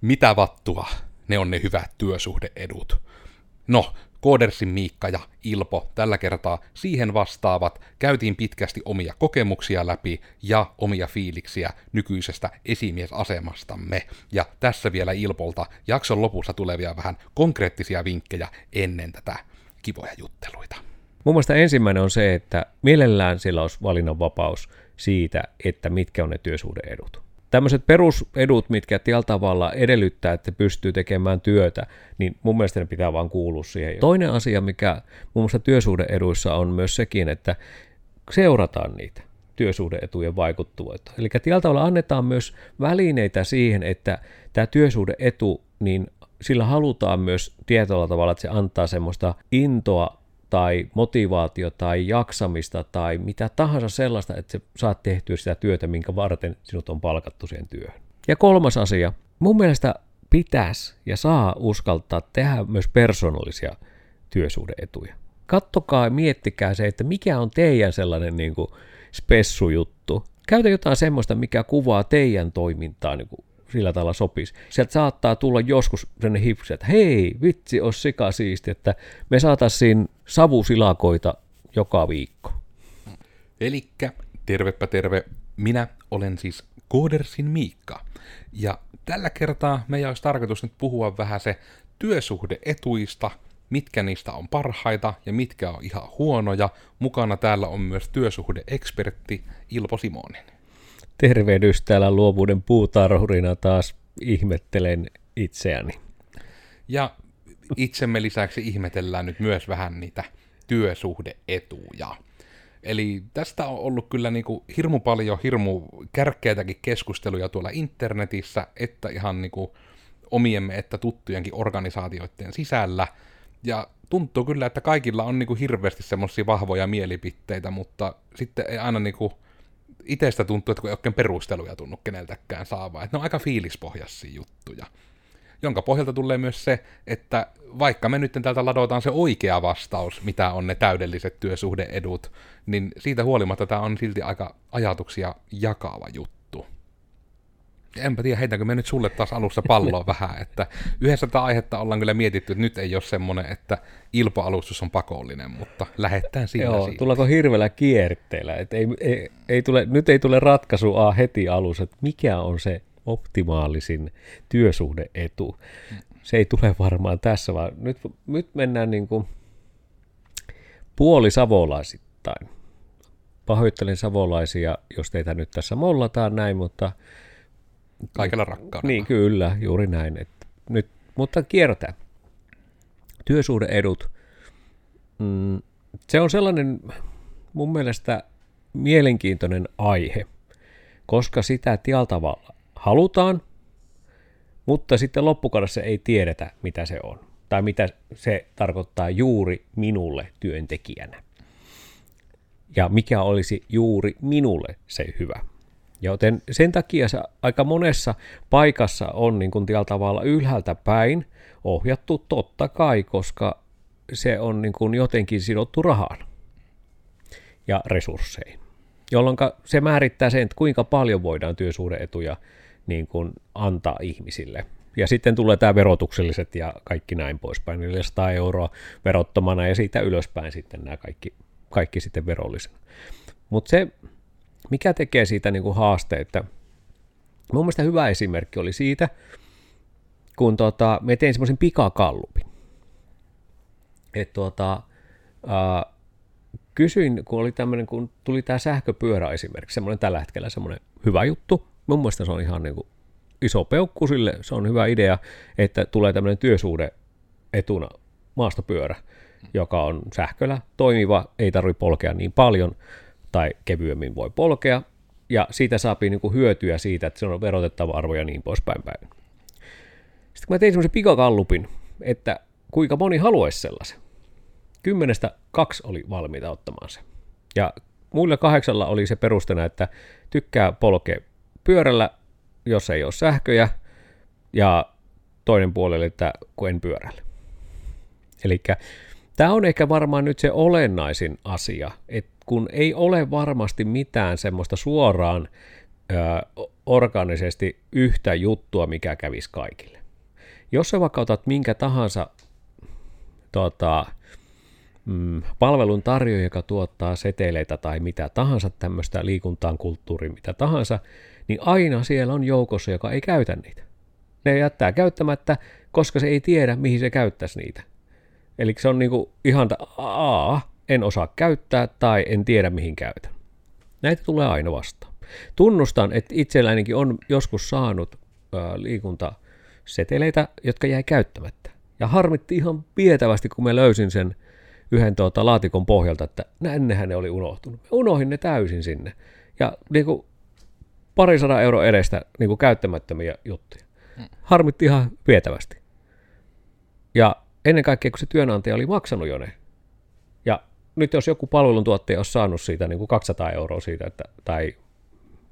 Mitä vattua, ne on ne hyvät työsuhdeedut. No, Koodersin Miikka ja Ilpo tällä kertaa siihen vastaavat, käytiin pitkästi omia kokemuksia läpi ja omia fiiliksiä nykyisestä esimiesasemastamme. Ja tässä vielä Ilpolta jakson lopussa tulevia vähän konkreettisia vinkkejä ennen tätä kivoja jutteluita. Mun mielestä ensimmäinen on se, että mielellään sillä olisi valinnanvapaus siitä, että mitkä on ne työsuhdeedut tämmöiset perusedut, mitkä tällä tavalla edellyttää, että pystyy tekemään työtä, niin mun mielestä ne pitää vaan kuulua siihen. Toinen asia, mikä muun muassa työsuhdeeduissa on myös sekin, että seurataan niitä työsuhdeetujen vaikuttavuutta. Eli tällä tavalla annetaan myös välineitä siihen, että tämä työsuhdeetu, niin sillä halutaan myös tietyllä tavalla, että se antaa semmoista intoa tai motivaatio tai jaksamista tai mitä tahansa sellaista, että sä saat tehtyä sitä työtä, minkä varten sinut on palkattu siihen työhön. Ja kolmas asia, mun mielestä pitäisi ja saa uskaltaa tehdä myös persoonallisia työsuhdeetuja. Kattokaa ja miettikää se, että mikä on teidän sellainen niin kuin spessujuttu. Käytä jotain semmoista, mikä kuvaa teidän toimintaa niin kuin sillä tavalla sopisi. Sieltä saattaa tulla joskus sellainen hipsi, että hei, vitsi, olisi sika siisti, että me saataisiin savusilakoita joka viikko. Elikkä, tervepä terve, minä olen siis Koodersin Miikka. Ja tällä kertaa meidän olisi tarkoitus nyt puhua vähän se työsuhdeetuista, mitkä niistä on parhaita ja mitkä on ihan huonoja. Mukana täällä on myös työsuhdeekspertti Ilpo Simonen. Tervehdys täällä luovuuden puutarhurina taas ihmettelen itseäni. Ja itsemme lisäksi ihmetellään nyt myös vähän niitä työsuhdeetuja. Eli tästä on ollut kyllä niinku hirmu paljon hirmu kärkkeitäkin keskusteluja tuolla internetissä, että ihan niinku omiemme että tuttujenkin organisaatioiden sisällä. Ja tuntuu kyllä, että kaikilla on niinku hirveästi semmoisia vahvoja mielipiteitä, mutta sitten ei aina niinku itsestä tuntuu, että kun ei oikein perusteluja tunnu keneltäkään saavaa. Että ne on aika fiilispohjaisia juttuja. Jonka pohjalta tulee myös se, että vaikka me nyt täältä ladotaan se oikea vastaus, mitä on ne täydelliset työsuhdeedut, niin siitä huolimatta tämä on silti aika ajatuksia jakava juttu enpä tiedä, heitänkö me nyt sulle taas alussa palloa vähän, että yhdessä tätä aihetta ollaan kyllä mietitty, että nyt ei ole semmoinen, että ilpoalustus on pakollinen, mutta lähettään siinä Joo, siinä. tuleeko hirveellä kierteellä, että ei, ei, ei tule, nyt ei tule ratkaisu A heti alussa, että mikä on se optimaalisin työsuhdeetu. Se ei tule varmaan tässä, vaan nyt, nyt mennään niin kuin puolisavolaisittain. Pahoittelen savolaisia, jos teitä nyt tässä mollataan näin, mutta Kaikella rakkaudella. Niin, kyllä, juuri näin. Että nyt, mutta kiertää. Työsuhdeedut. Mm, se on sellainen mun mielestä mielenkiintoinen aihe, koska sitä tällä tavalla halutaan, mutta sitten loppukaudessa ei tiedetä, mitä se on, tai mitä se tarkoittaa juuri minulle työntekijänä. Ja mikä olisi juuri minulle se hyvä. Joten sen takia se aika monessa paikassa on niin kuin tavalla ylhäältä päin ohjattu totta kai, koska se on niin kuin jotenkin sidottu rahaan ja resursseihin. Jolloin se määrittää sen, että kuinka paljon voidaan työsuhdeetuja niin kuin antaa ihmisille. Ja sitten tulee tämä verotukselliset ja kaikki näin poispäin, 400 euroa verottomana ja siitä ylöspäin sitten nämä kaikki, kaikki sitten verollisena. Mutta se, mikä tekee siitä niin kuin haasteita? Mun mielestä hyvä esimerkki oli siitä, kun tota, me tein semmoisen pikakallupin. Et tota, ää, kysyin, kun oli tämmöinen, kun tuli tämä sähköpyörä esimerkiksi, semmoinen tällä hetkellä semmoinen hyvä juttu. Mun mielestä se on ihan niin kuin iso peukku sille, se on hyvä idea, että tulee tämmöinen työsuhde etuna maastopyörä, joka on sähköllä toimiva, ei tarvitse polkea niin paljon, tai kevyemmin voi polkea, ja siitä saa niin kuin hyötyä siitä, että se on verotettava arvo ja niin poispäin päin. Sitten kun mä tein semmoisen pikakallupin, että kuinka moni haluaisi sellaisen. Kymmenestä kaksi oli valmiita ottamaan se. Ja muilla kahdeksalla oli se perustena, että tykkää polkea pyörällä, jos ei ole sähköjä, ja toinen puolelle, että kun en pyörällä. Eli tämä on ehkä varmaan nyt se olennaisin asia, että kun ei ole varmasti mitään semmoista suoraan ö, orgaanisesti yhtä juttua, mikä kävisi kaikille. Jos sä vaikka otat minkä tahansa tota, mm, palvelun tarjoaja, joka tuottaa seteleitä tai mitä tahansa tämmöistä liikuntaan, kulttuuriin, mitä tahansa, niin aina siellä on joukossa, joka ei käytä niitä. Ne jättää käyttämättä, koska se ei tiedä, mihin se käyttäisi niitä. Eli se on niinku ihan, a, en osaa käyttää tai en tiedä, mihin käytän. Näitä tulee aina vastaan. Tunnustan, että itsellänikin on joskus saanut liikuntaseteleitä, jotka jäi käyttämättä. Ja harmitti ihan pietävästi, kun mä löysin sen yhden tuota, laatikon pohjalta, että nännehän ne oli unohtunut. Mä unohin ne täysin sinne. Ja niin kuin, parisadan euro edestä niin kuin käyttämättömiä juttuja. Harmitti ihan vietävästi. Ja ennen kaikkea, kun se työnantaja oli maksanut jo ne. Nyt jos joku palveluntuottaja olisi saanut siitä niin kuin 200 euroa siitä, että, tai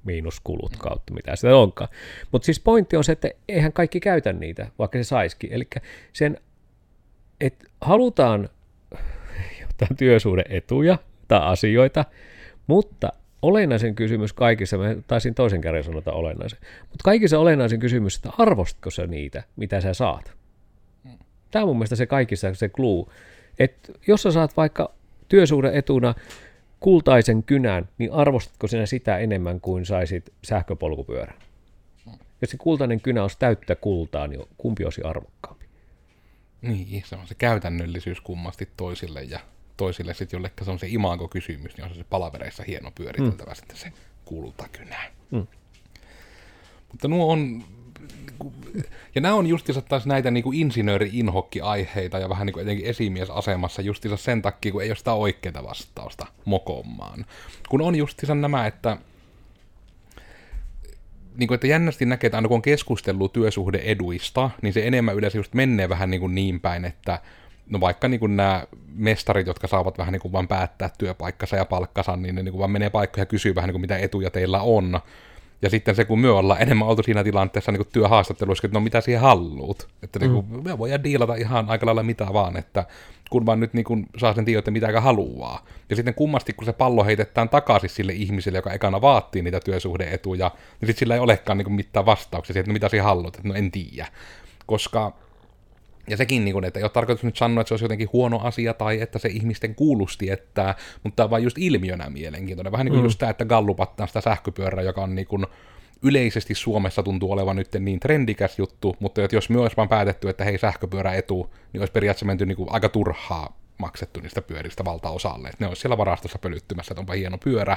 miinuskulut kautta, mitä sitä onkaan. Mutta siis pointti on se, että eihän kaikki käytä niitä, vaikka se saisikin. Eli sen, että halutaan jotain työsuhdeetuja tai asioita, mutta olennaisen kysymys kaikissa, mä taisin toisen kerran sanota olennaisen, mutta kaikissa olennaisen kysymys, että arvostatko sä niitä, mitä sä saat? Tämä on mun mielestä se kaikissa se clue, että jos sä saat vaikka työsuhdeetuna kultaisen kynän, niin arvostatko sinä sitä enemmän kuin saisit sähköpolkupyörän? Jos se kultainen kynä olisi täyttä kultaa, niin kumpi olisi arvokkaampi? Niin, se on se käytännöllisyys kummasti toisille ja toisille sitten jollekin se on se imago-kysymys, niin on se, se palavereissa hieno pyöriteltävä mm. sitten se kultakynä. Mm. Mutta nuo on, ja nämä on justiinsa taas näitä niin insinööri-inhokki-aiheita ja vähän niin kuin etenkin esimiesasemassa justiinsa sen takia, kun ei ole sitä oikeaa vastausta mokommaan. Kun on justiinsa nämä, että niin kuin, että jännästi näkee, että aina kun on keskustellut työsuhdeeduista, niin se enemmän yleensä just menee vähän niin, kuin niin päin, että no vaikka niin kuin nämä mestarit, jotka saavat vähän niin kuin vaan päättää työpaikkansa ja palkkansa, niin ne niin kuin vaan menee paikkoja ja kysyy vähän niin kuin mitä etuja teillä on. Ja sitten se, kun me ollaan enemmän oltu siinä tilanteessa niin työhaastatteluissa, että no mitä siihen halluut. Että niin kuin, mm. me voidaan diilata ihan aika lailla mitä vaan, että kun vaan nyt niin kuin saa sen tiedon, että mitä haluaa. Ja sitten kummasti, kun se pallo heitetään takaisin sille ihmiselle, joka ekana vaatii niitä työsuhdeetuja, niin sitten sillä ei olekaan niin kuin mitään vastauksia siihen, että no mitä siihen haluat, että no en tiedä. Koska ja sekin, niin kuin, että ei ole tarkoitus nyt sanoa, että se olisi jotenkin huono asia tai että se ihmisten kuulusti, että, mutta tämä on vain just ilmiönä mielenkiintoinen. Vähän niin kuin mm. just tämä, että gallupattaa sitä sähköpyörää, joka on niin kuin, yleisesti Suomessa tuntuu olevan nyt niin trendikäs juttu, mutta että jos myös vaan päätetty, että hei sähköpyörä etu, niin olisi periaatteessa menty niin kuin aika turhaa maksettu niistä pyöristä valtaosalle. Että ne olisi siellä varastossa pölyttymässä, että onpa hieno pyörä.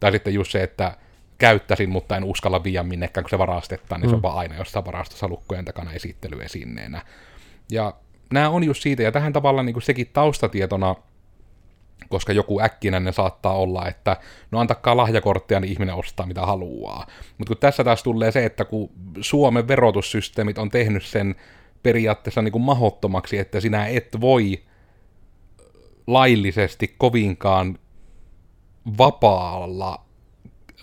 Tai sitten just se, että käyttäisin, mutta en uskalla viiä minnekään, kun se varastetaan, niin mm. se on vaan aina jossain varastossa lukkojen takana esittely esinneenä. Ja nämä on just siitä, ja tähän tavallaan niin kuin sekin taustatietona, koska joku äkkinäinen saattaa olla, että no antakaa lahjakorttia, niin ihminen ostaa mitä haluaa. Mutta kun tässä taas tulee se, että kun Suomen verotussysteemit on tehnyt sen periaatteessa niin kuin mahottomaksi, että sinä et voi laillisesti kovinkaan vapaalla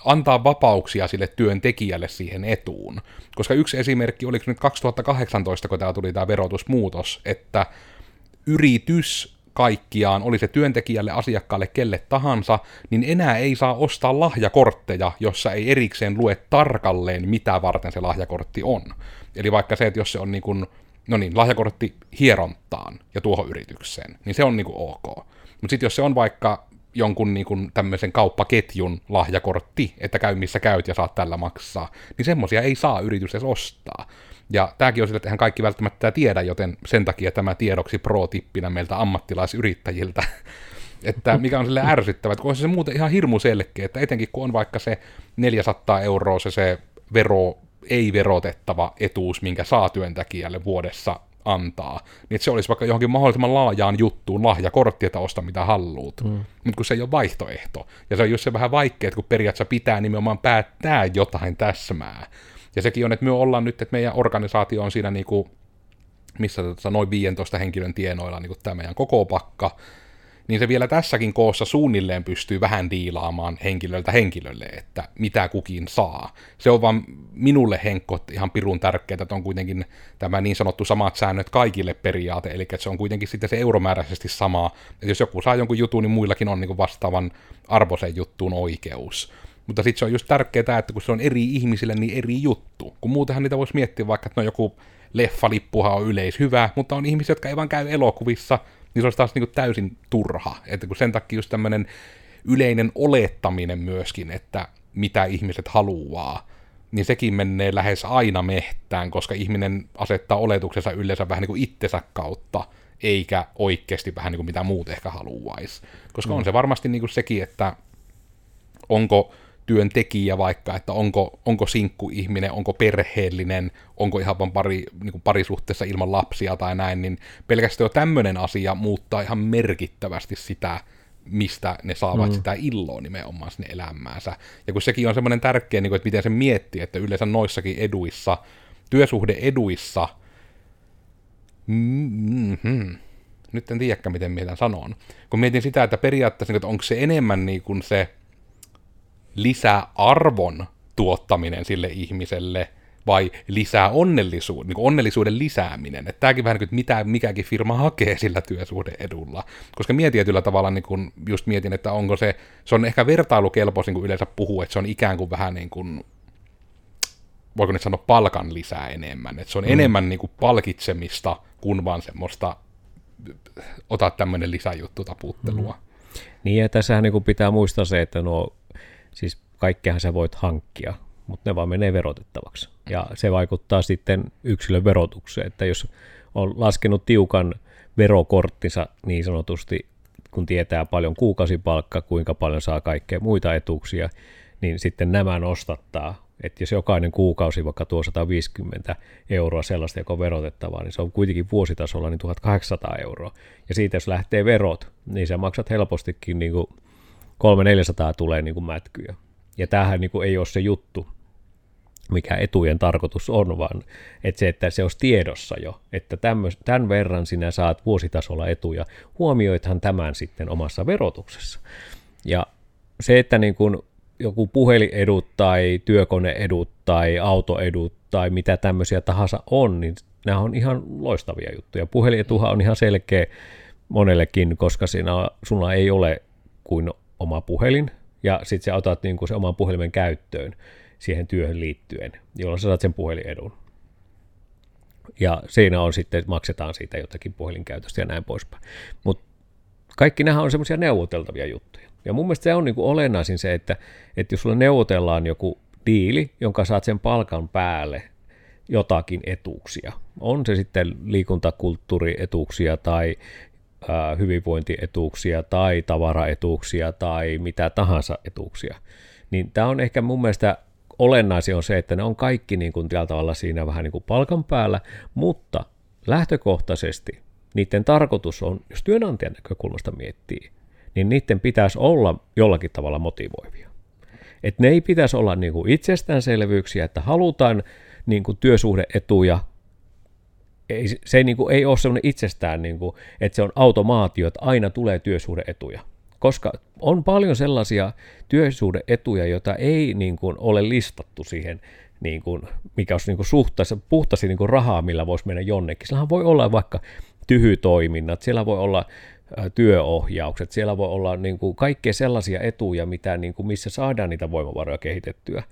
antaa vapauksia sille työntekijälle siihen etuun. Koska yksi esimerkki, oliko nyt 2018, kun tämä tuli tämä verotusmuutos, että yritys kaikkiaan, oli se työntekijälle, asiakkaalle, kelle tahansa, niin enää ei saa ostaa lahjakortteja, jossa ei erikseen lue tarkalleen, mitä varten se lahjakortti on. Eli vaikka se, että jos se on niin kuin, no niin, lahjakortti hierontaan ja tuohon yritykseen, niin se on niin kuin ok. Mutta sitten jos se on vaikka jonkun niin kuin tämmöisen kauppaketjun lahjakortti, että käy missä käyt ja saat tällä maksaa, niin semmoisia ei saa yritys edes ostaa. Ja tämäkin on sillä, että kaikki välttämättä tiedä, joten sen takia tämä tiedoksi pro-tippinä meiltä ammattilaisyrittäjiltä, että mikä on sille ärsyttävä, että kun se muuten ihan hirmu selkeä, että etenkin kun on vaikka se 400 euroa se, se vero, ei verotettava etuus, minkä saa työntekijälle vuodessa antaa, niin että se olisi vaikka johonkin mahdollisimman laajaan juttuun lahjakortti, että osta mitä haluut. Mm. Mutta kun se ei ole vaihtoehto. Ja se on just se vähän vaikea, että kun periaatteessa pitää nimenomaan päättää jotain täsmää. Ja sekin on, että me ollaan nyt, että meidän organisaatio on siinä niinku, missä tota, noin 15 henkilön tienoilla niin tämä meidän koko pakka, niin se vielä tässäkin koossa suunnilleen pystyy vähän diilaamaan henkilöltä henkilölle, että mitä kukin saa. Se on vaan minulle Henkko ihan pirun tärkeää, että on kuitenkin tämä niin sanottu samat säännöt kaikille periaate, eli että se on kuitenkin sitten se euromääräisesti sama, että jos joku saa jonkun jutun, niin muillakin on niin vastaavan arvoisen juttuun oikeus. Mutta sitten se on just tärkeää, että kun se on eri ihmisille, niin eri juttu. Kun muutenhan niitä voisi miettiä vaikka, että no joku leffalippuhan on yleis hyvä, mutta on ihmisiä, jotka ei vaan käy elokuvissa, niin se olisi taas niin kuin täysin turha. Että kun sen takia just tämmöinen yleinen olettaminen myöskin, että mitä ihmiset haluaa, niin sekin menee lähes aina mehtään, koska ihminen asettaa oletuksensa yleensä vähän niin kuin itsensä kautta, eikä oikeasti vähän niin kuin mitä muut ehkä haluaisi. Koska mm. on se varmasti niin kuin sekin, että onko työntekijä vaikka, että onko, onko sinkku ihminen, onko perheellinen, onko ihan vaan pari, niin kuin parisuhteessa ilman lapsia tai näin, niin pelkästään jo tämmöinen asia muuttaa ihan merkittävästi sitä, mistä ne saavat mm. sitä illoa nimenomaan sinne elämäänsä. Ja kun sekin on semmoinen tärkeä, niin kuin, että miten se miettii, että yleensä noissakin eduissa, työsuhdeeduissa, mm-hmm, nyt en tiedäkään, miten mietän sanon. Kun mietin sitä, että periaatteessa, että onko se enemmän niin kuin se lisää arvon tuottaminen sille ihmiselle, vai lisää onnellisuuden, niin onnellisuuden lisääminen. Että tämäkin vähän niin kuin, mitä mikäkin firma hakee sillä työsuhdeedulla. Koska mietin tietyllä tavalla, niin kuin just mietin, että onko se, se on ehkä vertailukelpoisin niin kuin yleensä puhuu, että se on ikään kuin vähän niin kuin, voiko nyt sanoa palkan lisää enemmän. Että se on mm. enemmän niin kuin palkitsemista kuin vaan semmoista, ota tämmöinen lisäjuttu taputtelua. Mm. Niin ja tässähän niin kuin pitää muistaa se, että no Siis kaikkeahan sä voit hankkia, mutta ne vaan menee verotettavaksi. Ja se vaikuttaa sitten yksilön verotukseen, että jos on laskenut tiukan verokorttinsa niin sanotusti, kun tietää paljon kuukausipalkka, kuinka paljon saa kaikkea muita etuuksia, niin sitten nämä nostattaa. Että jos jokainen kuukausi vaikka tuo 150 euroa sellaista, joka on verotettavaa, niin se on kuitenkin vuositasolla niin 1800 euroa. Ja siitä jos lähtee verot, niin sä maksat helpostikin niin kuin 300-400 tulee niin kuin mätkyjä. Ja tämähän niin kuin ei ole se juttu, mikä etujen tarkoitus on, vaan että se, että se olisi tiedossa jo, että tämmöis, tämän verran sinä saat vuositasolla etuja, huomioithan tämän sitten omassa verotuksessa. Ja se, että niin kuin joku puhelinedut tai työkoneedut tai autoedut tai mitä tämmöisiä tahansa on, niin nämä on ihan loistavia juttuja. Puhelinetuhan on ihan selkeä monellekin, koska siinä sulla ei ole kuin oma puhelin, ja sitten sä otat niin kuin se oman puhelimen käyttöön siihen työhön liittyen, jolloin sä saat sen puhelinedun. Ja siinä on sitten, maksetaan siitä jotakin puhelinkäytöstä ja näin poispäin. Mutta kaikki nämä on semmoisia neuvoteltavia juttuja. Ja mun mielestä se on niin kuin olennaisin se, että, että jos sulla neuvotellaan joku diili, jonka saat sen palkan päälle jotakin etuuksia. On se sitten liikuntakulttuurietuuksia tai hyvinvointietuuksia tai tavaraetuuksia tai mitä tahansa etuuksia. Niin tämä on ehkä mun mielestä olennaisin on se, että ne on kaikki niin kuin tällä tavalla siinä vähän niin kuin palkan päällä, mutta lähtökohtaisesti niiden tarkoitus on, jos työnantajan näkökulmasta miettii, niin niiden pitäisi olla jollakin tavalla motivoivia. Et ne ei pitäisi olla niin kuin itsestäänselvyyksiä, että halutaan niin kuin työsuhdeetuja ei, se ei, niin kuin, ei ole sellainen itsestään, niin kuin, että se on automaatio, että aina tulee työsuhdeetuja. Koska on paljon sellaisia työsuhdeetuja, joita ei niin kuin, ole listattu siihen, niin kuin, mikä olisi niin kuin, suhtaisi, puhtaasti niin kuin rahaa, millä voisi mennä jonnekin. Sillähän voi olla vaikka tyhytoiminnat, siellä voi olla työohjaukset, siellä voi olla niin kuin, kaikkea sellaisia etuja, mitä, niin kuin, missä saadaan niitä voimavaroja kehitettyä.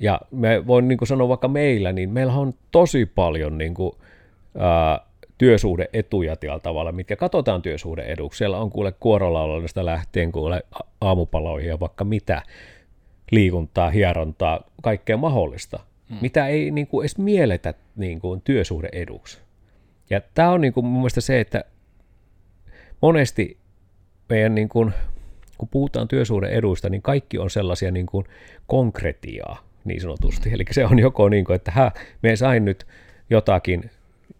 Ja me voin niin kuin sanoa vaikka meillä, niin meillä on tosi paljon niin kuin, ää, työsuhdeetuja tällä tavalla, mitkä katsotaan työsuhdeeduksi. Siellä on kuule kuorolaulannasta lähtien kuule aamupaloihin ja vaikka mitä liikuntaa, hierontaa, kaikkea mahdollista, hmm. mitä ei niin kuin, edes mieletä niin kuin, työsuhdeeduksi. Ja tämä on niin kuin, mun mielestä se, että monesti meidän, niin kuin, kun puhutaan työsuhdeeduista, niin kaikki on sellaisia niin kuin, konkretiaa niin sanotusti. Eli se on joko niin kuin, että hä, me sain nyt jotakin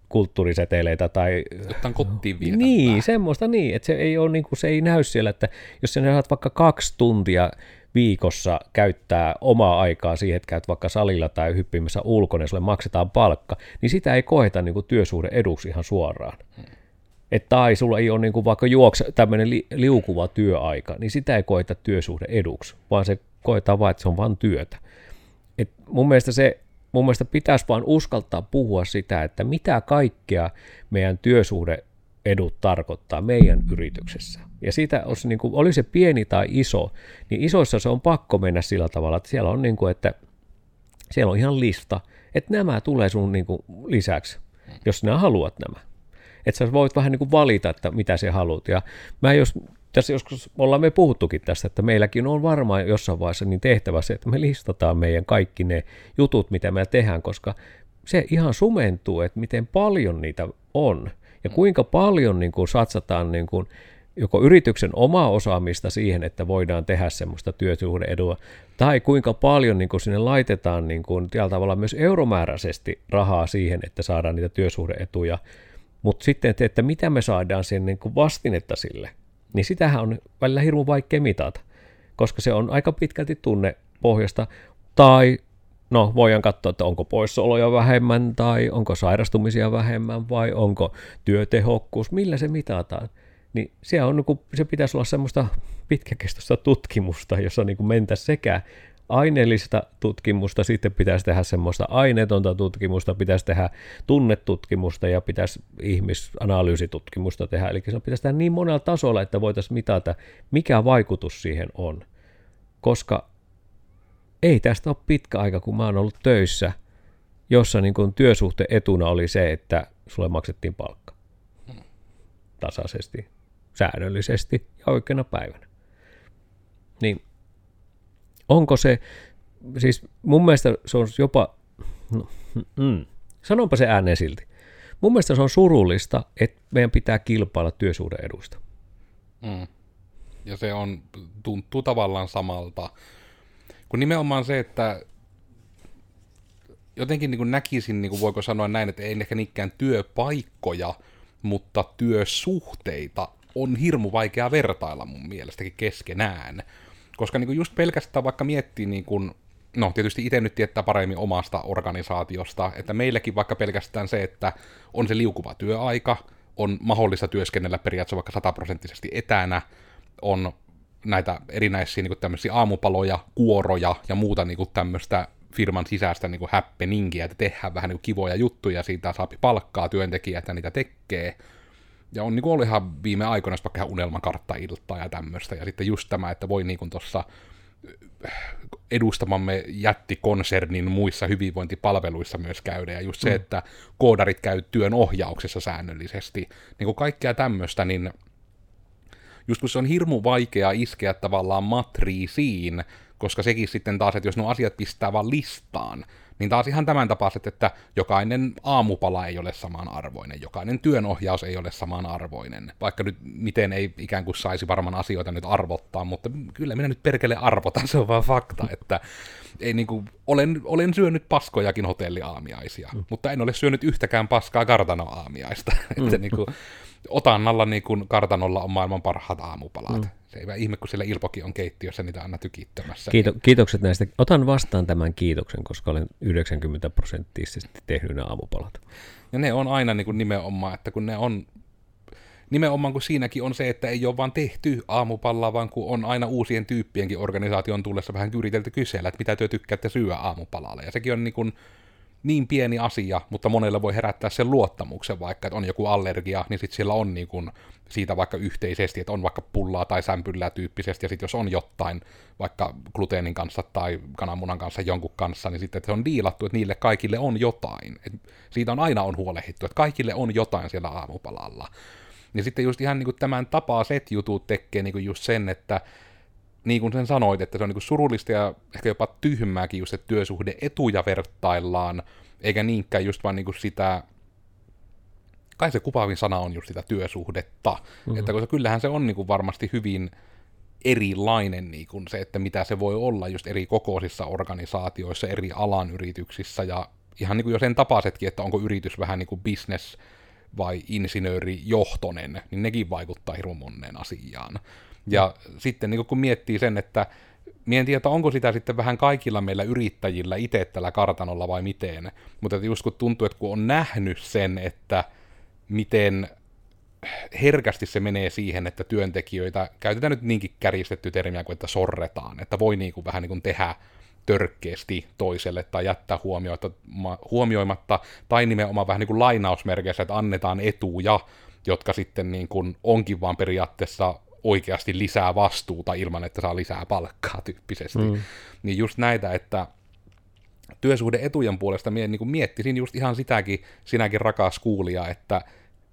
kulttuuriseteleitä tai... Jotain kotiin vietä Niin, semmoista niin, että se ei, ole, niin kuin, se ei näy siellä, että jos sinä saat vaikka kaksi tuntia viikossa käyttää omaa aikaa siihen, että käyt vaikka salilla tai hyppimässä ulkona ja sulle maksetaan palkka, niin sitä ei koeta niin kuin työsuhde eduksi ihan suoraan. Hmm. Et tai sulla ei ole niin kuin vaikka juokse tämmöinen li, liukuva työaika, niin sitä ei koeta työsuhde eduksi, vaan se koetaan vain, että se on vain työtä. Et mun mielestä se mun mielestä pitäisi vaan uskaltaa puhua sitä, että mitä kaikkea meidän työsuhde edut tarkoittaa meidän yrityksessä. Ja siitä olisi, niin kuin, oli se pieni tai iso, niin isoissa se on pakko mennä sillä tavalla, että siellä on, niin kuin, että siellä on ihan lista, että nämä tulee sun niin kuin, lisäksi, jos sinä haluat nämä. Että sä voit vähän niin kuin valita, että mitä sä haluat. Ja mä jos, tässä joskus ollaan me puhuttukin tästä, että meilläkin on varmaan jossain vaiheessa niin tehtävä se, että me listataan meidän kaikki ne jutut, mitä me tehdään, koska se ihan sumentuu, että miten paljon niitä on. Ja kuinka paljon niin kuin satsataan niin kuin joko yrityksen omaa osaamista siihen, että voidaan tehdä semmoista työsuhdeedua, tai kuinka paljon niin kuin sinne laitetaan niin kuin, tavalla myös euromääräisesti rahaa siihen, että saadaan niitä työsuhdeetuja, mutta sitten, että, että mitä me saadaan sen niin kuin vastinetta sille, niin sitähän on välillä hirveän vaikea mitata, koska se on aika pitkälti tunne pohjasta, tai no voidaan katsoa, että onko poissaoloja vähemmän, tai onko sairastumisia vähemmän, vai onko työtehokkuus, millä se mitataan. Niin se, on, niin se pitäisi olla semmoista pitkäkestoista tutkimusta, jossa niin mentäisiin sekä aineellista tutkimusta, sitten pitäisi tehdä semmoista aineetonta tutkimusta, pitäisi tehdä tunnetutkimusta ja pitäisi ihmisanalyysitutkimusta tehdä. Eli se pitäisi tehdä niin monella tasolla, että voitaisiin mitata, mikä vaikutus siihen on. Koska ei tästä ole pitkä aika, kun mä oon ollut töissä, jossa niin kuin työsuhteen etuna oli se, että sulle maksettiin palkka. Tasaisesti, säännöllisesti ja oikeana päivänä. Niin onko se, siis mun mielestä se on jopa, no, mm, sanonpa se ääneen silti. Mun mielestä se on surullista, että meidän pitää kilpailla työsuhdeedusta. Mm. Ja se on, tuntuu tavallaan samalta, kun nimenomaan se, että jotenkin niin kuin näkisin, niin kuin voiko sanoa näin, että ei ehkä niinkään työpaikkoja, mutta työsuhteita on hirmu vaikea vertailla mun mielestäkin keskenään. Koska niin kuin just pelkästään vaikka miettii, niin kuin, no tietysti itse nyt tietää paremmin omasta organisaatiosta, että meilläkin vaikka pelkästään se, että on se liukuva työaika, on mahdollista työskennellä periaatteessa vaikka sataprosenttisesti etänä, on näitä erinäisiä niin tämmöisiä aamupaloja, kuoroja ja muuta niin tämmöistä firman sisäistä niin happeningia, että tehdään vähän niin kivoja juttuja, siitä saa palkkaa työntekijät, että niitä tekee. Ja on niin ollut ihan viime aikoina vaikka ihan unelmakartta-iltaa ja tämmöistä. Ja sitten just tämä, että voi niin tuossa edustamamme jättikonsernin muissa hyvinvointipalveluissa myös käydä, ja just se, mm. että koodarit käy työn ohjauksessa säännöllisesti, niin kuin kaikkea tämmöistä, niin just kun se on hirmu vaikea iskeä tavallaan matriisiin, koska sekin sitten taas, että jos nuo asiat pistää vaan listaan, niin taas ihan tämän tapaiset, että jokainen aamupala ei ole samanarvoinen, jokainen työnohjaus ei ole samanarvoinen, vaikka nyt miten ei ikään kuin saisi varmaan asioita nyt arvottaa, mutta kyllä minä nyt perkele arvotan, se on vaan fakta, että ei niin kuin, olen, olen syönyt paskojakin hotelliaamiaisia, mm. mutta en ole syönyt yhtäkään paskaa kartanoaamiaista, mm. että niin kuin, otannalla niin kuin kartanolla on maailman parhaat aamupalat. Mm. Se ei ihme, kun siellä Ilpokin on keittiössä niitä aina tykittämässä. Kiito, niin... Kiitokset näistä. Otan vastaan tämän kiitoksen, koska olen 90 prosenttisesti tehnyt nämä aamupalat. Ja ne on aina niin kuin nimenomaan, että kun ne on nimenomaan kun siinäkin on se, että ei ole vaan tehty aamupallaa, vaan kun on aina uusien tyyppienkin organisaation tullessa vähän yritelty kysellä, että mitä työ tykkäätte syödä aamupalalla. Ja sekin on niin kuin, niin pieni asia, mutta monella voi herättää sen luottamuksen vaikka, että on joku allergia, niin sitten siellä on niin kuin siitä vaikka yhteisesti, että on vaikka pullaa tai sämpyllää tyyppisesti, ja sitten jos on jotain vaikka gluteenin kanssa tai kananmunan kanssa jonkun kanssa, niin sitten se on diilattu, että niille kaikille on jotain. Et siitä on aina on huolehdittu, että kaikille on jotain siellä aamupalalla. Ja sitten just ihan niin kuin tämän tapaiset jutut tekee niin kuin just sen, että niin kuin sen sanoit, että se on niin kuin surullista ja ehkä jopa tyhmääkin just, että työsuhde etuja vertaillaan, eikä niinkään just vaan niin kuin sitä, kai se kuvaavin sana on just sitä työsuhdetta, mm-hmm. että koska kyllähän se on niin kuin varmasti hyvin erilainen niin kuin se, että mitä se voi olla just eri kokoisissa organisaatioissa, eri alan yrityksissä ja ihan niin kuin jo sen tapaisetkin, että onko yritys vähän niin kuin business vai insinöörijohtonen, niin nekin vaikuttaa hirveän moneen asiaan. Ja mm. sitten niin kun miettii sen, että Mie en tiedä, onko sitä sitten vähän kaikilla meillä yrittäjillä itse tällä kartanolla vai miten, mutta just kun tuntuu, että kun on nähnyt sen, että miten herkästi se menee siihen, että työntekijöitä, käytetään nyt niinkin kärjistetty termiä kuin, että sorretaan, että voi niin kuin vähän niin kuin tehdä törkeästi toiselle tai jättää huomioita, huomioimatta, tai nimenomaan vähän niin kuin lainausmerkeissä, että annetaan etuja, jotka sitten niin kuin onkin vaan periaatteessa oikeasti lisää vastuuta ilman, että saa lisää palkkaa tyyppisesti. Mm. Niin just näitä, että työsuhdeetujen puolesta mie niin miettisin just ihan sitäkin, sinäkin rakas kuulija, että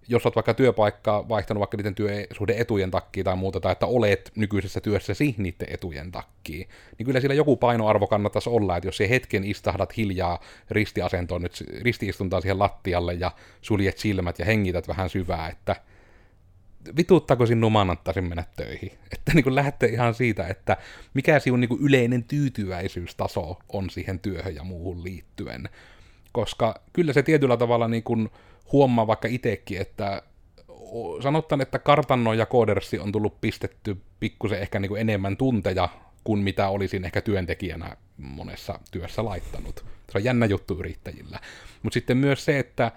jos olet vaikka työpaikkaa vaihtanut vaikka niiden työsuhdeetujen takia tai muuta, tai että olet nykyisessä työssäsi niiden etujen takia, niin kyllä sillä joku painoarvo kannattaisi olla, että jos se hetken istahdat hiljaa ristiasentoon nyt, ristiistuntaa siihen lattialle ja suljet silmät ja hengität vähän syvää, että vituuttaako sinun maanantaisin mennä töihin? Että niin lähtee ihan siitä, että mikä sinun niin yleinen tyytyväisyystaso on siihen työhön ja muuhun liittyen. Koska kyllä se tietyllä tavalla niin kuin huomaa vaikka itsekin, että sanottan, että kartanno ja koodersi on tullut pistetty pikkusen ehkä niin kuin enemmän tunteja kuin mitä olisin ehkä työntekijänä monessa työssä laittanut. Se on jännä juttu yrittäjillä. Mutta sitten myös se, että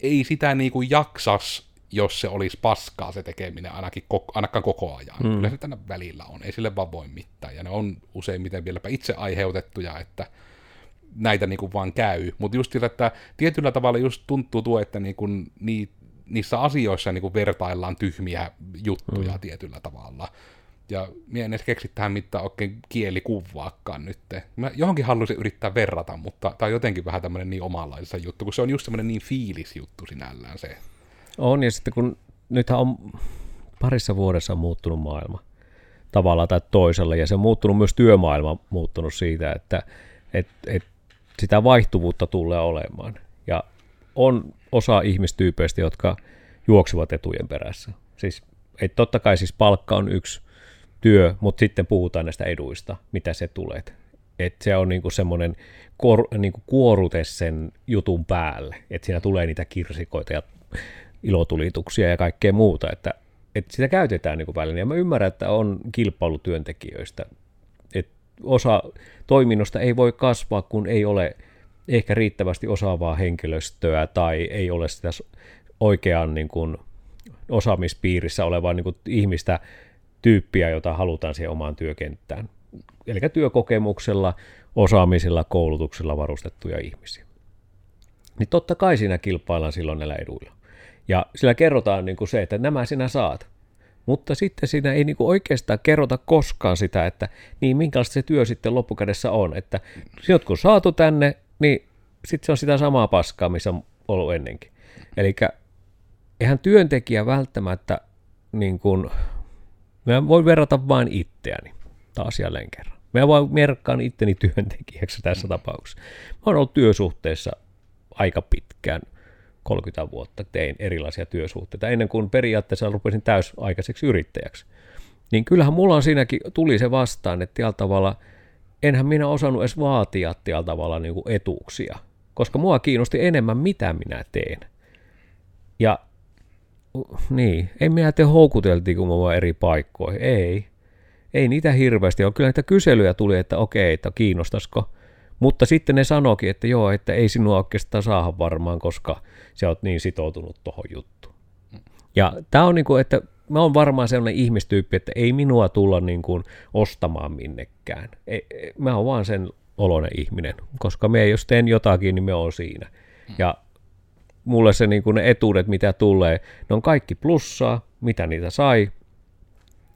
ei sitä niin kuin jaksas jos se olisi paskaa se tekeminen ainakin koko, ainakaan koko ajan. Mm. Kyllä se tänä välillä on, ei sille vaan voi mitään. Ja ne on useimmiten vieläpä itse aiheutettuja, että näitä niin kuin vaan käy. Mutta just sillä, että tietyllä tavalla just tuntuu tuo, että niin kuin ni, niissä asioissa niin kuin vertaillaan tyhmiä juttuja mm. tietyllä tavalla. Ja minä en edes keksi tähän mitään oikein kielikuvaakaan nyt. Mä johonkin haluaisin yrittää verrata, mutta tämä on jotenkin vähän tämmöinen niin omanlaisessa juttu, kun se on just semmoinen niin fiilisjuttu sinällään se. On, ja sitten kun nythän on parissa vuodessa muuttunut maailma tavalla tai toisella, ja se on muuttunut myös työmaailma muuttunut siitä, että et, et sitä vaihtuvuutta tulee olemaan. Ja on osa ihmistyypeistä, jotka juoksevat etujen perässä. Siis, et totta kai siis palkka on yksi työ, mutta sitten puhutaan näistä eduista, mitä se tulee. Et se on niinku semmoinen kor, niinku kuorute sen jutun päälle, että siinä tulee niitä kirsikoita ja ilotulituksia ja kaikkea muuta, että, että sitä käytetään niin väline. Ja mä ymmärrän, että on kilpailutyöntekijöistä, että osa toiminnosta ei voi kasvaa, kun ei ole ehkä riittävästi osaavaa henkilöstöä tai ei ole sitä oikean niin kuin, osaamispiirissä olevaa niin kuin, ihmistä, tyyppiä, jota halutaan siihen omaan työkenttään. Eli työkokemuksella, osaamisella, koulutuksella varustettuja ihmisiä. Niin totta kai siinä kilpaillaan silloin näillä eduilla. Ja sillä kerrotaan niin kuin se, että nämä sinä saat. Mutta sitten siinä ei niin kuin oikeastaan kerrota koskaan sitä, että niin minkälaista se työ sitten loppukädessä on. Että sinut kun saatu tänne, niin sitten se on sitä samaa paskaa, missä on ollut ennenkin. Eli eihän työntekijä välttämättä, niin kuin, mä voin verrata vain itseäni taas jälleen kerran. Mä voin merkkaan itteni työntekijäksi tässä tapauksessa. Mä oon ollut työsuhteessa aika pitkään – 30 vuotta tein erilaisia työsuhteita ennen kuin periaatteessa rupesin täysaikaiseksi yrittäjäksi. Niin kyllähän mulla on siinäkin tuli se vastaan, että tällä tavalla enhän minä osannut edes vaatia tällä tavalla niin kuin etuuksia, koska mua kiinnosti enemmän, mitä minä teen. Ja niin, ei minä te houkuteltiin, kun vaan eri paikkoihin. Ei. Ei niitä hirveästi ole. Kyllä niitä kyselyjä tuli, että okei, että kiinnostaisiko mutta sitten ne sanoikin, että joo, että ei sinua oikeastaan saada varmaan, koska sä oot niin sitoutunut tuohon juttuun. Ja tämä on niin kuin, että mä oon varmaan sellainen ihmistyyppi, että ei minua tulla niin kuin ostamaan minnekään. Ei, mä oon vaan sen oloinen ihminen, koska me jos teen jotakin, niin me on siinä. Ja mulle se niin kuin ne etuudet, mitä tulee, ne on kaikki plussaa, mitä niitä sai,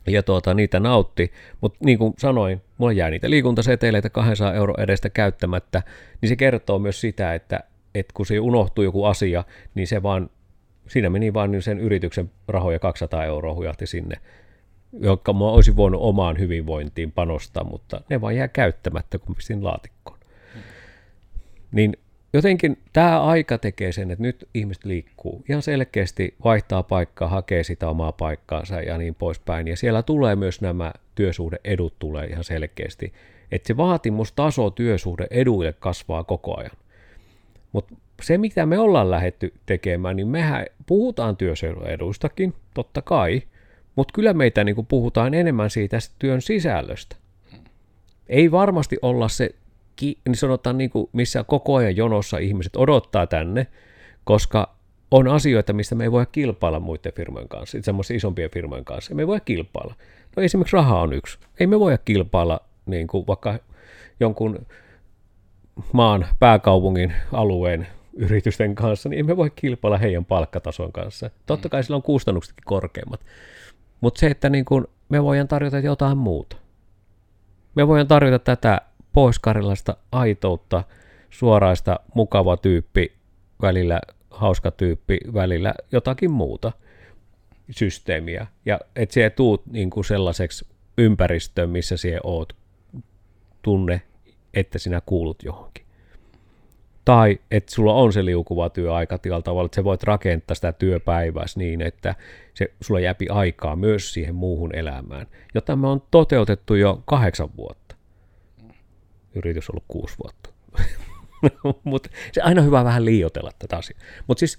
ja tuota, niitä nautti, mutta niin kuin sanoin, mulla jää niitä liikuntaseteleitä 200 euro edestä käyttämättä, niin se kertoo myös sitä, että, että kun se unohtuu joku asia, niin se vaan, siinä meni vaan niin sen yrityksen rahoja 200 euroa hujahti sinne, jotka mä olisin voinut omaan hyvinvointiin panostaa, mutta ne vaan jää käyttämättä, kun pistin laatikkoon. Niin jotenkin tämä aika tekee sen, että nyt ihmiset liikkuu ihan selkeästi, vaihtaa paikkaa, hakee sitä omaa paikkaansa ja niin poispäin. Ja siellä tulee myös nämä työsuhdeedut tulee ihan selkeästi. Että se vaatimustaso työsuhdeeduille kasvaa koko ajan. Mutta se, mitä me ollaan lähetty tekemään, niin mehän puhutaan työsuhdeeduistakin, totta kai, mutta kyllä meitä niin puhutaan enemmän siitä työn sisällöstä. Ei varmasti olla se ki, niin sanotaan niin kuin, missä koko ajan jonossa ihmiset odottaa tänne, koska on asioita, mistä me ei voi kilpailla muiden firmojen kanssa, semmoisten isompien firmojen kanssa. Me ei voi kilpailla. No esimerkiksi raha on yksi. Ei me voi kilpailla niin kuin vaikka jonkun maan pääkaupungin alueen yritysten kanssa, niin emme voi kilpailla heidän palkkatason kanssa. Totta kai sillä on kustannuksetkin korkeammat. Mutta se, että niin kun me voidaan tarjota jotain muuta. Me voidaan tarjota tätä pohjois aitoutta, suoraista, mukava tyyppi, välillä hauska tyyppi, välillä jotakin muuta systeemiä. Ja että siellä tuut niin kuin sellaiseksi ympäristöön, missä siellä oot, tunne, että sinä kuulut johonkin. Tai että sulla on se liukuva työaika tavalla, että sä voit rakentaa sitä työpäivää niin, että se, sulla jääpi aikaa myös siihen muuhun elämään, jota me on toteutettu jo kahdeksan vuotta. Yritys ollut kuusi vuotta. Mutta se aina hyvä vähän liioitella tätä asiaa. Mutta siis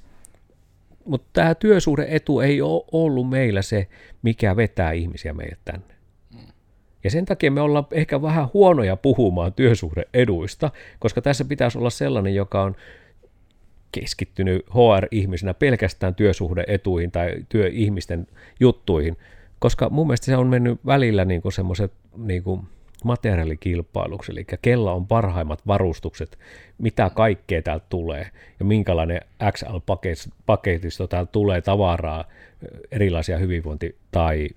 mutta tämä työsuhde-etu ei ole ollut meillä se, mikä vetää ihmisiä meille tänne. Ja sen takia me ollaan ehkä vähän huonoja puhumaan työsuhdeeduista, koska tässä pitäisi olla sellainen, joka on keskittynyt HR-ihmisenä pelkästään työsuhdeetuihin tai työihmisten juttuihin, koska mun mielestä se on mennyt välillä niin semmoiset niin materiaalikilpailuksi, eli kella on parhaimmat varustukset, mitä kaikkea täältä tulee ja minkälainen XL-paketisto täältä tulee tavaraa, erilaisia hyvinvointi- tai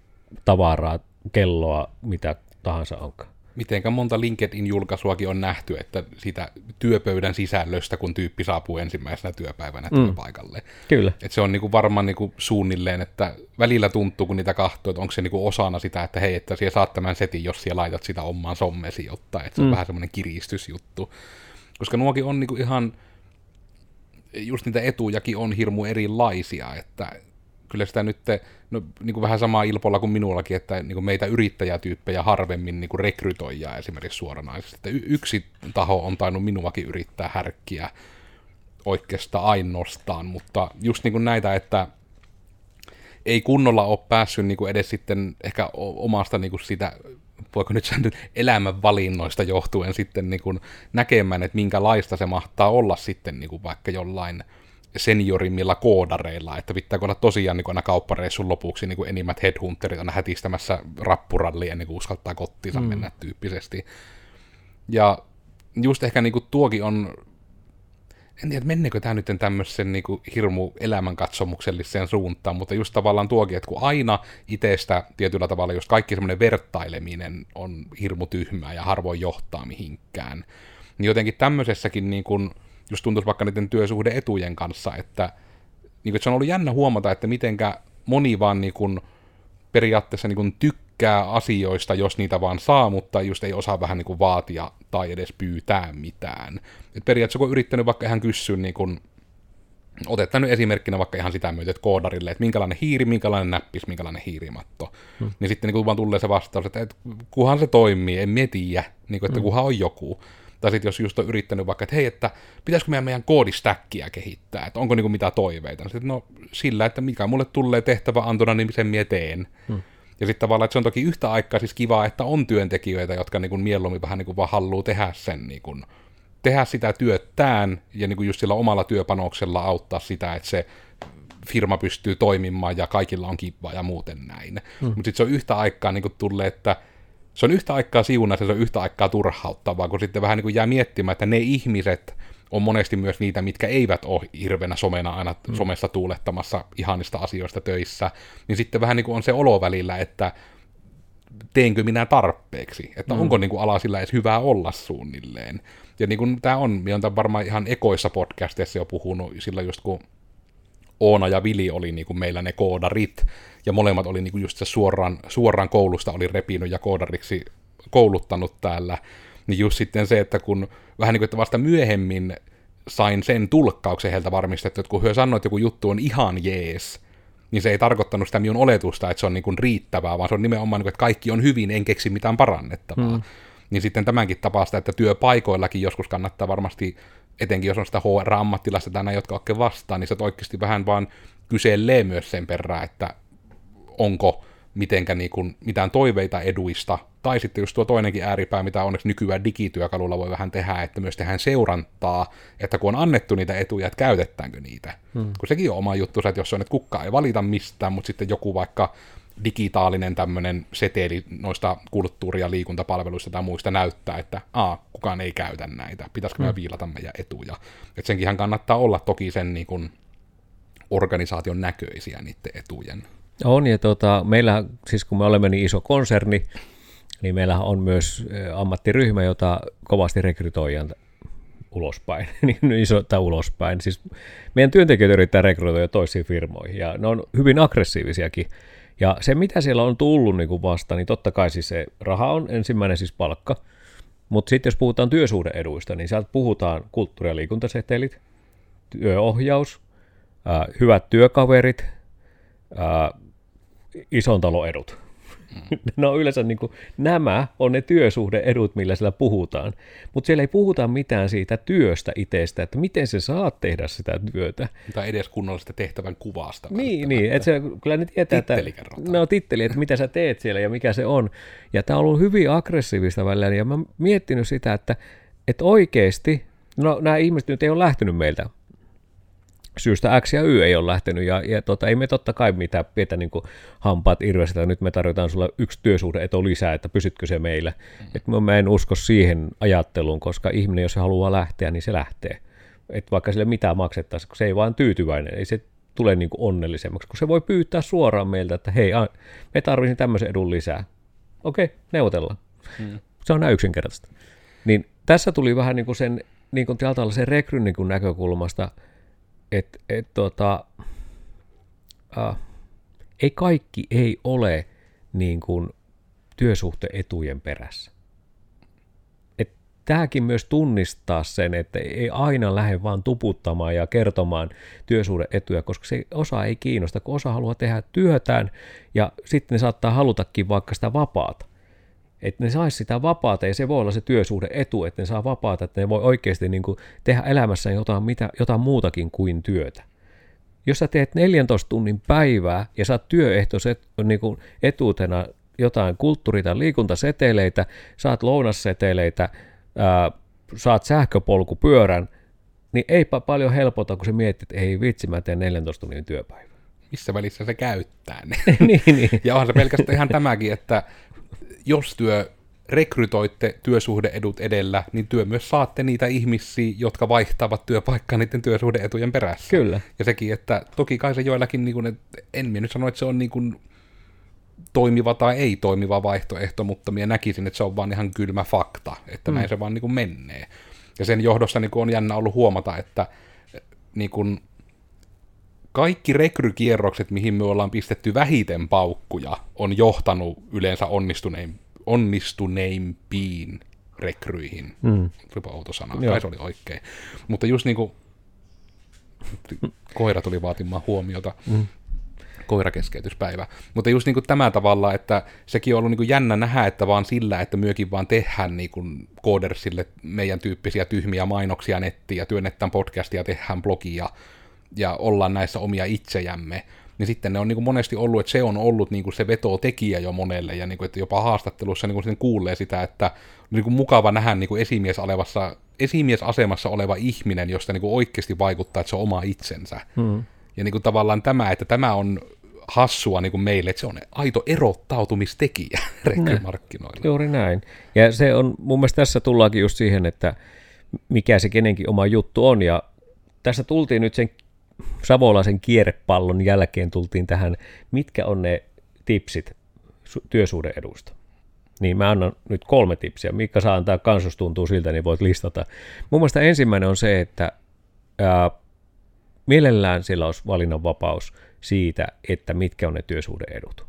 tavaraa, kelloa, mitä tahansa onkaan mitenkä monta LinkedIn-julkaisuakin on nähty, että sitä työpöydän sisällöstä, kun tyyppi saapuu ensimmäisenä työpäivänä mm. työpaikalle. Kyllä. Et se on niinku varmaan niinku suunnilleen, että välillä tuntuu, kun niitä kahtoo, että onko se niinku osana sitä, että hei, että siellä saat tämän setin, jos siellä laitat sitä omaan sommesi ottaa, että se on mm. vähän semmoinen kiristysjuttu. Koska nuokin on niinku ihan, just niitä etujakin on hirmu erilaisia, että kyllä sitä nyt, no, niin kuin vähän samaa ilpolla kuin minullakin, että niin kuin meitä yrittäjätyyppejä harvemmin niin kuin rekrytoijaa esimerkiksi suoranaisesti. Että y- yksi taho on tainnut minuakin yrittää härkkiä oikeastaan ainoastaan, mutta just niin kuin näitä, että ei kunnolla ole päässyt niin kuin edes sitten ehkä omasta niin kuin sitä, voiko nyt sanoa elämänvalinnoista johtuen sitten niin kuin näkemään, että minkälaista se mahtaa olla sitten niin kuin vaikka jollain – seniorimmilla koodareilla, että pitääkö olla tosiaan niin aina kauppareissun lopuksi niin kuin enimmät headhunterit aina hätistämässä rappurallia ennen kuin uskaltaa kottiinsa mm. mennä tyyppisesti. Ja just ehkä niin kuin tuokin on, en tiedä, menneekö tämä nyt tämmöisen niin kuin hirmu elämänkatsomukselliseen suuntaan, mutta just tavallaan tuokin, että kun aina itsestä tietyllä tavalla, jos kaikki semmoinen vertaileminen on hirmu tyhmää ja harvoin johtaa mihinkään, niin jotenkin tämmöisessäkin niin kuin, just tuntuisi vaikka niiden työsuhdeetujen kanssa, että, niin kuin, se on ollut jännä huomata, että mitenkä moni vaan niin kuin, periaatteessa niin kuin, tykkää asioista, jos niitä vaan saa, mutta just ei osaa vähän niin kuin, vaatia tai edes pyytää mitään. Et periaatteessa kun on yrittänyt vaikka ihan kysyä, niin kuin, otetaan nyt esimerkkinä vaikka ihan sitä myötä, että koodarille, että minkälainen hiiri, minkälainen näppis, minkälainen hiirimatto. Hmm. Niin sitten niin kun vaan tulee se vastaus, että, että kuhan se toimii, en mietiä, niin kuin, että hmm. kuhan on joku. Tai sitten jos just on yrittänyt vaikka, että hei, että pitäisikö meidän meidän koodistäkkiä kehittää, että onko niinku mitä toiveita. Sitten, no sillä, että mikä mulle tulee tehtävä antona, niin sen mie teen. Hmm. Ja sitten tavallaan, että se on toki yhtä aikaa siis kiva, että on työntekijöitä, jotka niin kuin mieluummin vähän niin kuin vaan haluaa tehdä sen, niin kuin, tehdä sitä työtään ja niin kuin just sillä omalla työpanoksella auttaa sitä, että se firma pystyy toimimaan ja kaikilla on kivaa ja muuten näin. Hmm. Mutta sitten se on yhtä aikaa niin kuin tulee, että se on yhtä aikaa siunaa ja se on yhtä aikaa turhauttavaa, kun sitten vähän niin kuin jää miettimään, että ne ihmiset on monesti myös niitä, mitkä eivät ole hirveänä somena aina mm. somessa tuulettamassa ihanista asioista töissä, niin sitten vähän niin kuin on se olo välillä, että teenkö minä tarpeeksi, että mm. onko niin kuin ala sillä edes hyvä olla suunnilleen. Ja niin kuin tämä on, minä olen varmaan ihan ekoissa podcasteissa jo puhunut, sillä just kun Oona ja Vili oli niin kuin meillä ne koodarit, ja molemmat oli niin kuin just se suoraan, suoraan koulusta oli repinyt ja koodariksi kouluttanut täällä, niin just sitten se, että kun vähän niin kuin, että vasta myöhemmin sain sen tulkkauksen heiltä varmistettu, että kun he sanoivat, että joku juttu on ihan jees, niin se ei tarkoittanut sitä minun oletusta, että se on niin kuin riittävää, vaan se on nimenomaan, niin kuin, että kaikki on hyvin, en keksi mitään parannettavaa. Hmm. Niin sitten tämänkin tapasta, että työpaikoillakin joskus kannattaa varmasti etenkin jos on sitä HR-ammattilasta tai näin, jotka oikein vastaan, niin se oikeasti vähän vaan kyselee myös sen perään, että onko mitenkä niin kuin mitään toiveita eduista, tai sitten just tuo toinenkin ääripää, mitä onneksi nykyään digityökalulla voi vähän tehdä, että myös tehdään seurantaa, että kun on annettu niitä etuja, että käytetäänkö niitä. Hmm. Kun sekin on oma juttu, että jos on, että kukka ei valita mistään, mutta sitten joku vaikka digitaalinen tämmöinen seteli noista kulttuuri- ja liikuntapalveluista tai muista näyttää, että a, kukaan ei käytä näitä, pitäisikö me mm. viilata meidän etuja. Et senkinhän kannattaa olla toki sen niin kuin, organisaation näköisiä niiden etujen. On, ja tota, meillä, siis kun me olemme niin iso konserni, niin meillä on myös ammattiryhmä, jota kovasti rekrytoijan ulospäin, niin iso tai ulospäin. Siis meidän työntekijöitä yrittää rekrytoida toisiin firmoihin, ja ne on hyvin aggressiivisiakin. Ja se, mitä siellä on tullut niin kuin vasta, niin totta kai siis se raha on ensimmäinen siis palkka, mutta sitten jos puhutaan työsuhdeeduista, niin sieltä puhutaan kulttuuri- ja liikuntasetelit, työohjaus, hyvät työkaverit, ää, ison talon edut. No yleensä niin kuin, nämä on ne työsuhdeedut, millä siellä puhutaan. Mutta siellä ei puhuta mitään siitä työstä itsestä, että miten se saat tehdä sitä työtä. Tai edes kunnollista tehtävän kuvasta. Niin, niin että se, kyllä ne tietää, että, no titteli, että mitä sä teet siellä ja mikä se on. Ja tämä on ollut hyvin aggressiivista välillä, ja mä miettinyt sitä, että, että oikeasti, no nämä ihmiset nyt ei ole lähtenyt meiltä syystä X ja Y ei ole lähtenyt, ja, ja tota, ei me totta kai mitään pietä niin hampaat irvestä, nyt me tarjotaan sulle yksi työsuhdeeto lisää, että pysytkö se meillä. Mm. Et mä en usko siihen ajatteluun, koska ihminen, jos se haluaa lähteä, niin se lähtee. Et vaikka sille mitään maksettaisiin, kun se ei vaan tyytyväinen, ei se tule niin kuin onnellisemmaksi, kun se voi pyytää suoraan meiltä, että hei, me tarvitsin tämmöisen edun lisää. Okei, neuvotellaan. Mm. Se on näin yksinkertaista. Niin tässä tuli vähän niin kuin sen niin kuin sen rekryn niin kuin näkökulmasta – että et, tota, äh, ei kaikki ei ole niin kuin työsuhteetujen perässä. Et tämäkin myös tunnistaa sen, että ei aina lähde vaan tuputtamaan ja kertomaan työsuhdeetuja, koska se osa ei kiinnosta, kun osa haluaa tehdä työtään ja sitten ne saattaa halutakin vaikka sitä vapaata että ne saisi sitä vapaata, ja se voi olla se työsuhde etu, että ne saa vapaata, että ne voi oikeasti niin kuin tehdä elämässä jotain, mitä, jotain muutakin kuin työtä. Jos sä teet 14 tunnin päivää ja saat työehtoiset niin kuin etuutena jotain kulttuuri- tai liikuntaseteleitä, saat lounasseteleitä, ää, saat sähköpolkupyörän, niin eipä paljon helpota, kun sä mietit, että ei vitsi, mä teen 14 tunnin työpäivää. Missä välissä se käyttää ne? niin, niin. Ja onhan se pelkästään ihan tämäkin, että jos työ rekrytoitte työsuhdeedut edellä, niin työ myös saatte niitä ihmisiä, jotka vaihtavat työpaikkaa niiden työsuhdeetujen perässä. Kyllä. Ja sekin, että toki kai se joillakin, niin kuin, että en minä nyt sano, että se on niin kuin toimiva tai ei toimiva vaihtoehto, mutta minä näkisin, että se on vaan ihan kylmä fakta, että mm. näin se vaan niin kuin menee. Ja sen johdossa niin kuin on jännä ollut huomata, että niin kuin, kaikki rekrykierrokset, mihin me ollaan pistetty vähiten paukkuja, on johtanut yleensä onnistunein, onnistuneimpiin rekryihin. Mm. Olipa outo sana, kai se oli oikein. Mutta just niin kuin, koira tuli vaatimaan huomiota. Mm koirakeskeytyspäivä. Mutta just niin kuin tämä tavalla, että sekin on ollut niin kuin jännä nähdä, että vaan sillä, että myökin vaan tehdään niin kuin Codersille meidän tyyppisiä tyhmiä mainoksia nettiin ja työnnetään podcastia, tehdään blogia, ja ollaan näissä omia itsejämme, niin sitten ne on niin kuin monesti ollut, että se on ollut niin kuin se vetotekijä jo monelle, ja niin kuin, että jopa haastattelussa niin kuin sitten kuulee sitä, että on niin kuin mukava nähdä niin kuin esimies alevassa, esimiesasemassa oleva ihminen, josta niin kuin oikeasti vaikuttaa, että se on oma itsensä. Hmm. Ja niin kuin tavallaan tämä, että tämä on hassua niin kuin meille, että se on aito erottautumistekijä rekrymarkkinoilla. Juuri näin. Ja se on, mun mielestä tässä tullaankin just siihen, että mikä se kenenkin oma juttu on, ja tässä tultiin nyt sen savolaisen kierrepallon jälkeen tultiin tähän, mitkä on ne tipsit työsuhdeedusta. Niin mä annan nyt kolme tipsiä. Mikka saa antaa kansus tuntuu siltä, niin voit listata. Mun mielestä ensimmäinen on se, että ää, mielellään sillä olisi valinnanvapaus siitä, että mitkä on ne työsuhdeedut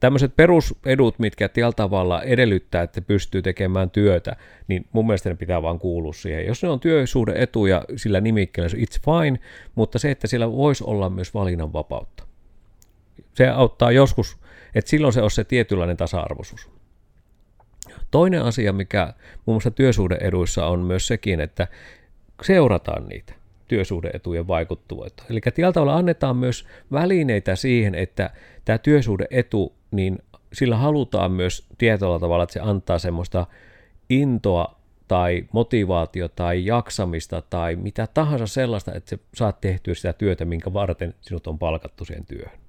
tämmöiset perusedut, mitkä tällä tavalla edellyttää, että pystyy tekemään työtä, niin mun mielestä ne pitää vaan kuulua siihen. Jos ne on työsuhdeetuja sillä nimikkeellä, it's fine, mutta se, että siellä voisi olla myös valinnanvapautta. Se auttaa joskus, että silloin se on se tietynlainen tasa-arvoisuus. Toinen asia, mikä muun muassa työsuhdeeduissa on myös sekin, että seurataan niitä työsuhdeetujen vaikuttavuutta. Eli tällä tavalla annetaan myös välineitä siihen, että tämä työsuhdeetu niin sillä halutaan myös tietyllä tavalla, että se antaa semmoista intoa tai motivaatio tai jaksamista tai mitä tahansa sellaista, että sä saat tehtyä sitä työtä, minkä varten sinut on palkattu siihen työhön.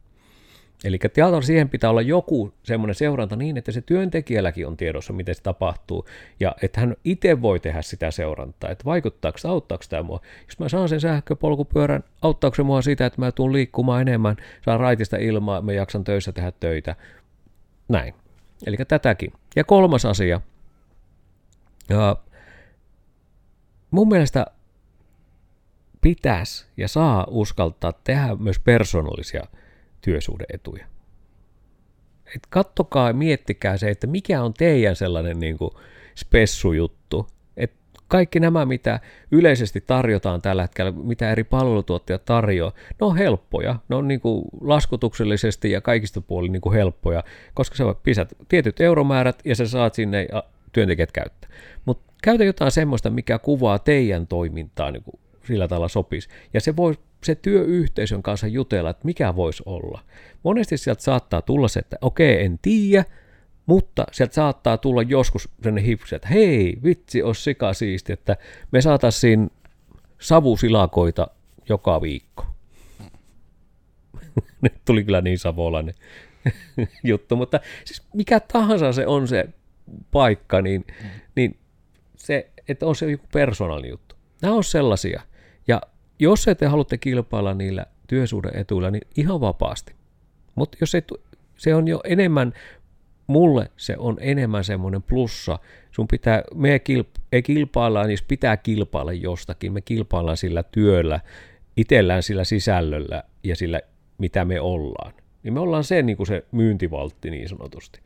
Eli tietysti siihen pitää olla joku semmoinen seuranta niin, että se työntekijälläkin on tiedossa, miten se tapahtuu, ja että hän itse voi tehdä sitä seurantaa, että vaikuttaako auttaako tämä mua. Jos mä saan sen sähköpolkupyörän, auttaako se mua sitä, että mä tuun liikkumaan enemmän, saan raitista ilmaa, mä jaksan töissä tehdä töitä. Näin. Eli tätäkin. Ja kolmas asia. Ja mun mielestä pitäisi ja saa uskaltaa tehdä myös persoonallisia työsuhdeetuja. Et kattokaa ja miettikää se, että mikä on teidän sellainen niin kuin spessujuttu. Et kaikki nämä, mitä yleisesti tarjotaan tällä hetkellä, mitä eri palvelutuottajat tarjoaa, ne on helppoja. Ne on niin kuin laskutuksellisesti ja kaikista puolin niin kuin helppoja, koska sä pisät tietyt euromäärät ja sä saat sinne ja työntekijät käyttää. Mutta käytä jotain semmoista, mikä kuvaa teidän toimintaa niin kuin sillä tavalla sopisi. Ja se voi se työyhteisön kanssa jutella, että mikä voisi olla. Monesti sieltä saattaa tulla se, että okei, en tiedä, mutta sieltä saattaa tulla joskus sellainen hipsi, että hei, vitsi, olisi sika siisti, että me saataisiin savusilakoita joka viikko. Nyt tuli kyllä niin savolainen juttu, mutta siis mikä tahansa se on se paikka, niin, niin se, että on se joku persoonallinen juttu. Nämä on sellaisia. Jos te haluatte kilpailla niillä työsuhdeetuilla, niin ihan vapaasti. Mutta jos ei, se on jo enemmän, mulle se on enemmän semmoinen plussa. Sun pitää, me kilp- ei kilpailla, niin pitää kilpailla jostakin. Me kilpaillaan sillä työllä, itsellään sillä sisällöllä ja sillä, mitä me ollaan. Niin me ollaan se, niin kuin se myyntivaltti niin sanotusti.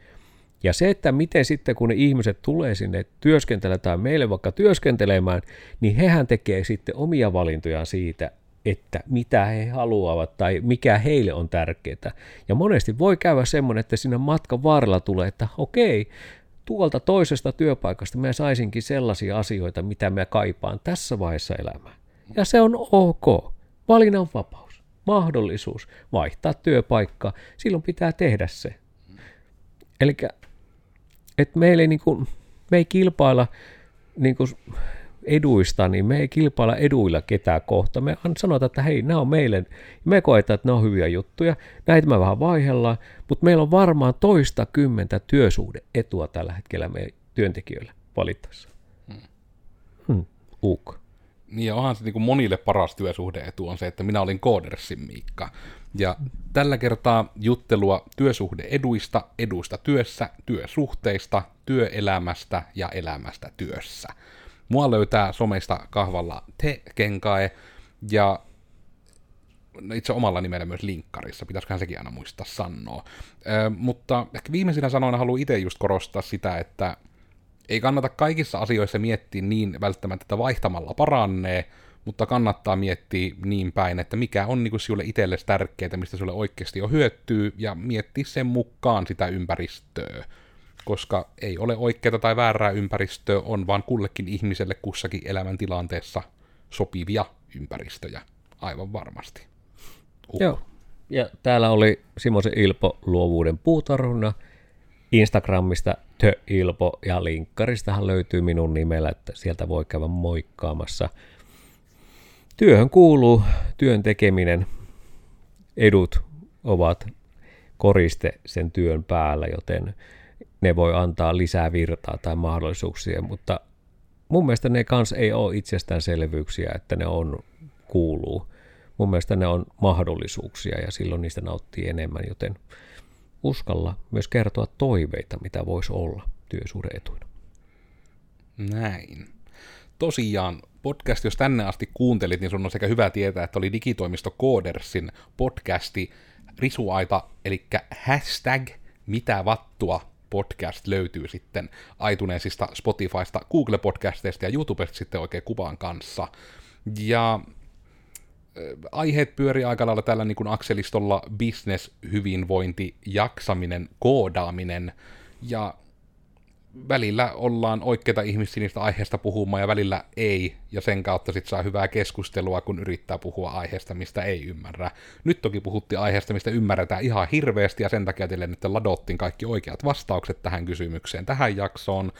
Ja se, että miten sitten kun ne ihmiset tulee sinne työskentelemään tai meille vaikka työskentelemään, niin hehän tekee sitten omia valintojaan siitä, että mitä he haluavat tai mikä heille on tärkeää. Ja monesti voi käydä semmoinen, että siinä matkan varrella tulee, että okei, tuolta toisesta työpaikasta mä saisinkin sellaisia asioita, mitä mä kaipaan tässä vaiheessa elämää. Ja se on ok. Valinnanvapaus, mahdollisuus vaihtaa työpaikkaa, silloin pitää tehdä se. Eli että meillä ei, niin kuin, me ei kilpailla niin kuin eduista, niin me ei kilpailla eduilla ketään kohta. Me sanotaan, että hei, nämä on meille, me koetaan, että ne on hyviä juttuja, näitä me vähän vaihellaan, mutta meillä on varmaan toista kymmentä työsuhdeetua tällä hetkellä meidän työntekijöille valittaessa. Hmm. Hmm. UK. Niin ja onhan se niin kuin monille paras työsuhdeetu on se, että minä olin Koodersin Miikka. Ja tällä kertaa juttelua työsuhdeeduista, eduista työssä, työsuhteista, työelämästä ja elämästä työssä. Mua löytää somesta kahvalla te kenkae ja itse omalla nimellä myös linkkarissa, pitäisiköhän sekin aina muistaa sanoa. Ö, mutta ehkä viimeisinä sanoina haluan itse just korostaa sitä, että ei kannata kaikissa asioissa miettiä niin välttämättä, että vaihtamalla parannee, mutta kannattaa miettiä niin päin, että mikä on niin sinulle itsellesi tärkeää, mistä sinulle oikeasti on hyötyy, ja miettiä sen mukaan sitä ympäristöä. Koska ei ole oikeaa tai väärää ympäristöä, on vaan kullekin ihmiselle kussakin elämäntilanteessa sopivia ympäristöjä, aivan varmasti. Uh. Joo, ja täällä oli Simosen Ilpo luovuuden puutarhuna. Instagramista The Ilpo ja linkkaristahan löytyy minun nimellä, että sieltä voi käydä moikkaamassa – Työhön kuuluu työn tekeminen. Edut ovat koriste sen työn päällä, joten ne voi antaa lisää virtaa tai mahdollisuuksia, mutta mun mielestä ne kans ei ole itsestäänselvyyksiä, että ne on kuuluu. Mun mielestä ne on mahdollisuuksia ja silloin niistä nauttii enemmän, joten uskalla myös kertoa toiveita, mitä voisi olla työsuhdeetuina. Näin. Tosiaan podcast, jos tänne asti kuuntelit, niin sun on sekä hyvä tietää, että oli digitoimisto Codersin podcasti Risuaita, eli hashtag mitä vattua podcast löytyy sitten iTunesista, Spotifysta, Google-podcasteista ja YouTubesta sitten oikein kuvaan kanssa. Ja aiheet pyörii aika lailla tällä niin kuin akselistolla business, hyvinvointi, jaksaminen, koodaaminen ja välillä ollaan oikeita ihmisiä niistä aiheesta puhumaan ja välillä ei, ja sen kautta sitten saa hyvää keskustelua, kun yrittää puhua aiheesta, mistä ei ymmärrä. Nyt toki puhuttiin aiheesta, mistä ymmärretään ihan hirveästi, ja sen takia teille nyt ladottiin kaikki oikeat vastaukset tähän kysymykseen, tähän jaksoon.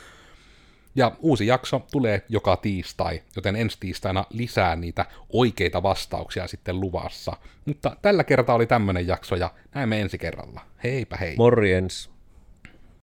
Ja uusi jakso tulee joka tiistai, joten ensi tiistaina lisää niitä oikeita vastauksia sitten luvassa. Mutta tällä kertaa oli tämmönen jakso ja näemme ensi kerralla. Heipä hei! Morjens.